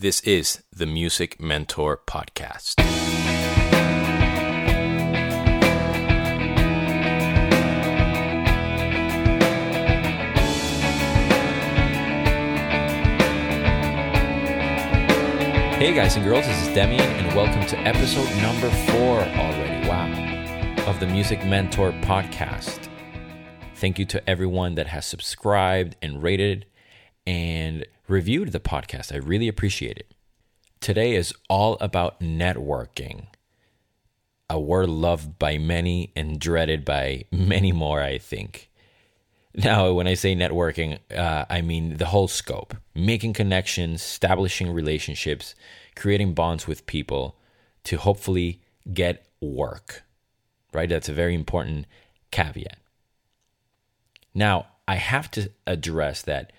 This is the Music Mentor Podcast. Hey guys and girls, this is Demian, and welcome to episode number four already. Wow. Of the Music Mentor Podcast. Thank you to everyone that has subscribed and rated and reviewed the podcast. I really appreciate it. Today is all about networking, a word loved by many and dreaded by many more, I think. Now, when I say networking, uh, I mean the whole scope making connections, establishing relationships, creating bonds with people to hopefully get work, right? That's a very important caveat. Now, I have to address that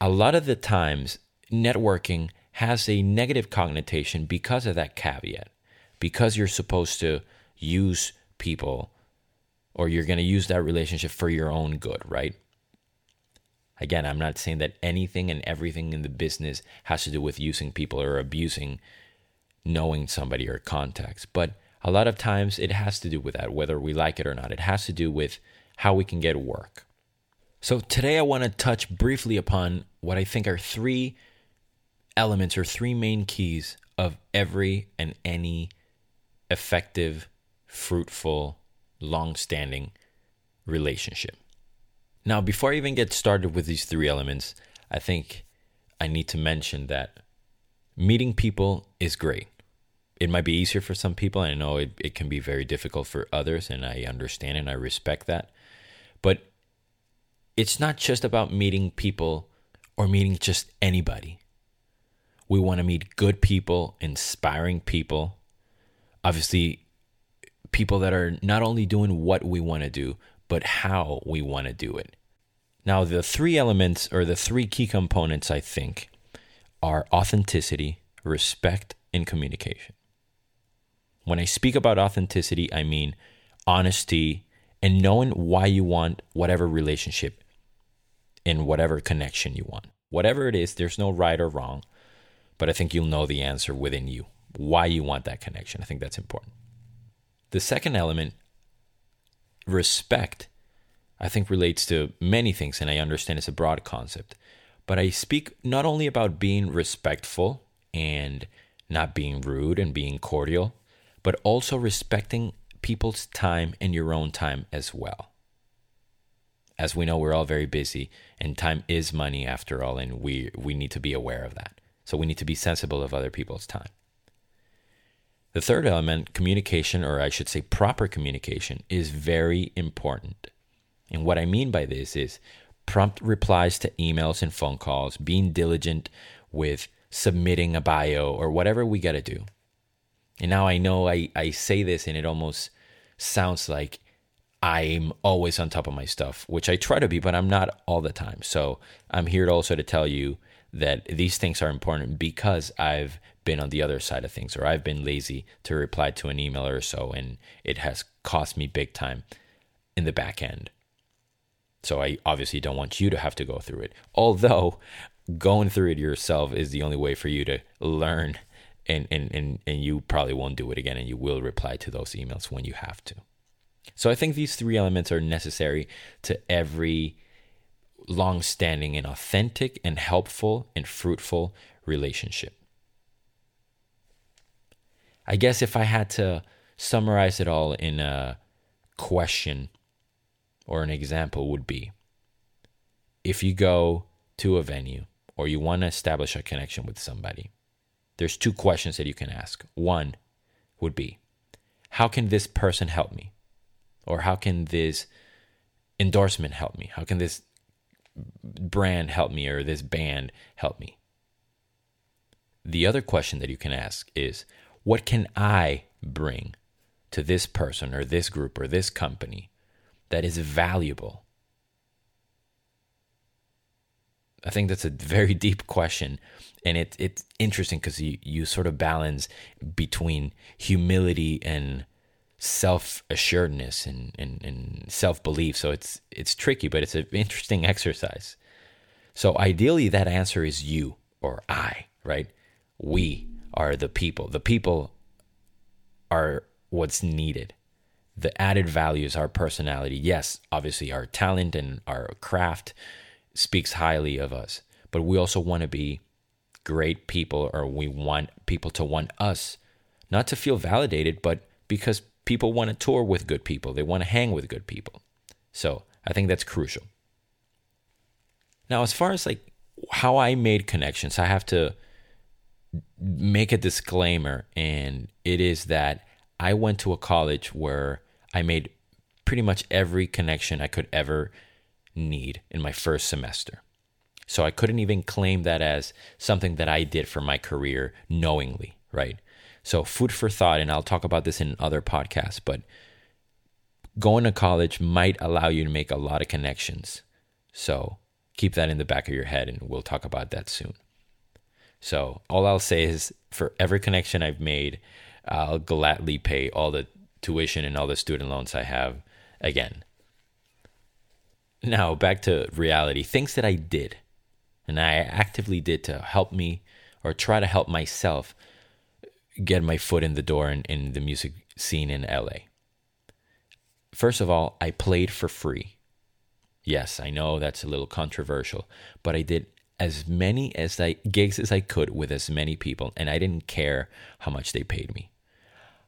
a lot of the times networking has a negative connotation because of that caveat, because you're supposed to use people or you're going to use that relationship for your own good, right? Again, I'm not saying that anything and everything in the business has to do with using people or abusing knowing somebody or contacts, but a lot of times it has to do with that, whether we like it or not. It has to do with how we can get work. So today I want to touch briefly upon what I think are three elements or three main keys of every and any effective, fruitful, long standing relationship. Now, before I even get started with these three elements, I think I need to mention that meeting people is great. It might be easier for some people. I know it, it can be very difficult for others, and I understand and I respect that. But it's not just about meeting people or meeting just anybody. We want to meet good people, inspiring people, obviously, people that are not only doing what we want to do, but how we want to do it. Now, the three elements or the three key components, I think, are authenticity, respect, and communication. When I speak about authenticity, I mean honesty and knowing why you want whatever relationship in whatever connection you want. Whatever it is, there's no right or wrong, but I think you'll know the answer within you, why you want that connection. I think that's important. The second element, respect, I think relates to many things, and I understand it's a broad concept. But I speak not only about being respectful and not being rude and being cordial, but also respecting people's time and your own time as well as we know, we're all very busy, and time is money after all, and we we need to be aware of that. So we need to be sensible of other people's time. The third element, communication, or I should say proper communication, is very important. And what I mean by this is prompt replies to emails and phone calls, being diligent with submitting a bio or whatever we got to do. And now I know I, I say this and it almost sounds like I'm always on top of my stuff, which I try to be, but I'm not all the time. So I'm here also to tell you that these things are important because I've been on the other side of things or I've been lazy to reply to an email or so and it has cost me big time in the back end. So I obviously don't want you to have to go through it. Although going through it yourself is the only way for you to learn and and and, and you probably won't do it again and you will reply to those emails when you have to. So I think these three elements are necessary to every long standing and authentic and helpful and fruitful relationship. I guess if I had to summarize it all in a question or an example would be if you go to a venue or you want to establish a connection with somebody, there's two questions that you can ask. One would be, how can this person help me? Or how can this endorsement help me? How can this brand help me or this band help me? The other question that you can ask is what can I bring to this person or this group or this company that is valuable? I think that's a very deep question. And it, it's interesting because you, you sort of balance between humility and self assuredness and, and, and self belief. So it's it's tricky, but it's an interesting exercise. So ideally, that answer is you or I, right? We are the people. The people are what's needed. The added values, our personality. Yes, obviously, our talent and our craft speaks highly of us, but we also want to be great people, or we want people to want us, not to feel validated, but because people want to tour with good people, they want to hang with good people. So I think that's crucial. Now, as far as like how I made connections, I have to make a disclaimer, and it is that I went to a college where I made pretty much every connection I could ever need in my first semester. So I couldn't even claim that as something that I did for my career knowingly, right? So, food for thought, and I'll talk about this in other podcasts, but going to college might allow you to make a lot of connections. So, keep that in the back of your head, and we'll talk about that soon. So, all I'll say is for every connection I've made, I'll gladly pay all the tuition and all the student loans I have again. Now, back to reality things that I did and I actively did to help me or try to help myself get my foot in the door in, in the music scene in LA. First of all, I played for free. Yes, I know that's a little controversial, but I did as many as I gigs as I could with as many people and I didn't care how much they paid me.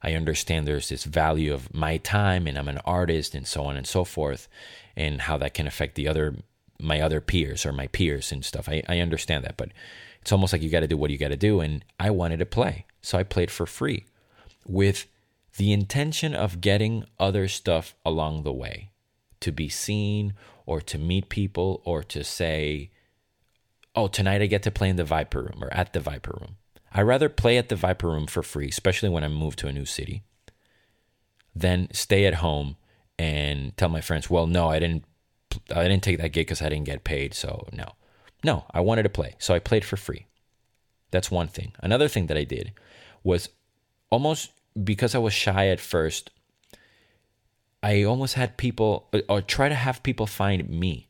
I understand there's this value of my time and I'm an artist and so on and so forth and how that can affect the other my other peers or my peers and stuff. I, I understand that, but it's almost like you got to do what you got to do. And I wanted to play. So I played for free with the intention of getting other stuff along the way to be seen or to meet people or to say, oh, tonight I get to play in the Viper Room or at the Viper Room. I rather play at the Viper Room for free, especially when I move to a new city, than stay at home and tell my friends, well, no, I didn't I didn't take that gig because I didn't get paid. So no, no, I wanted to play, so I played for free. That's one thing. Another thing that I did was almost because I was shy at first. I almost had people uh, or try to have people find me.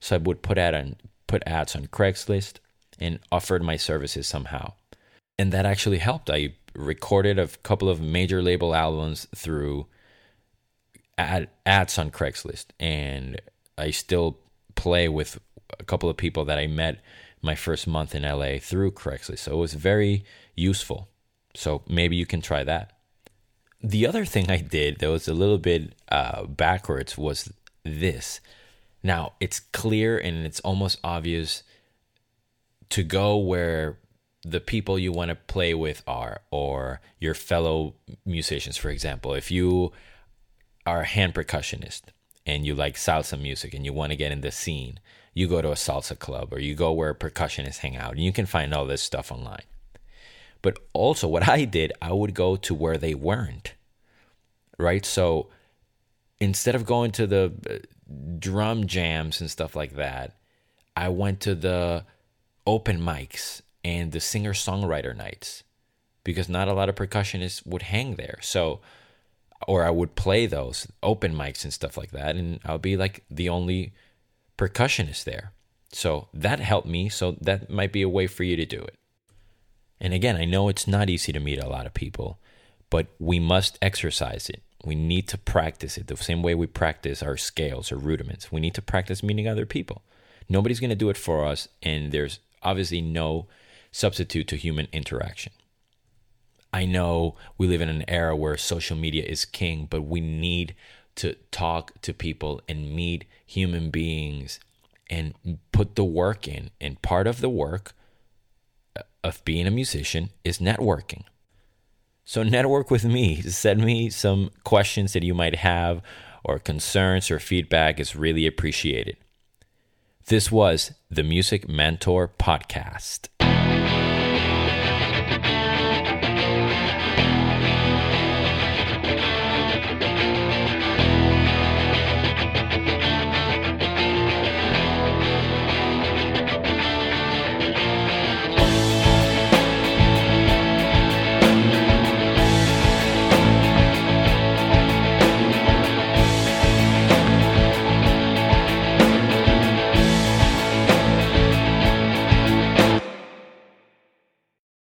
So I would put ad on put ads on Craigslist and offered my services somehow. And that actually helped. I recorded a couple of major label albums through ad, ads on Craigslist and I still play with a couple of people that I met my first month in LA through Craigslist. So it was very useful. So maybe you can try that. The other thing I did that was a little bit uh, backwards was this. Now it's clear and it's almost obvious to go where the people you want to play with are, or your fellow musicians, for example. If you are a hand percussionist, and you like salsa music and you want to get in the scene, you go to a salsa club or you go where percussionists hang out and you can find all this stuff online. But also, what I did, I would go to where they weren't, right? So instead of going to the uh, drum jams and stuff like that, I went to the open mics and the singer songwriter nights because not a lot of percussionists would hang there. So or I would play those open mics and stuff like that, and I'll be like the only percussionist there. So that helped me. So that might be a way for you to do it. And again, I know it's not easy to meet a lot of people, but we must exercise it. We need to practice it the same way we practice our scales or rudiments. We need to practice meeting other people. Nobody's going to do it for us, and there's obviously no substitute to human interaction. I know we live in an era where social media is king, but we need to talk to people and meet human beings and put the work in. And part of the work uh, of being a musician is networking. So, network with me. Send me some questions that you might have, or concerns or feedback is really appreciated. This was the Music Mentor Podcast.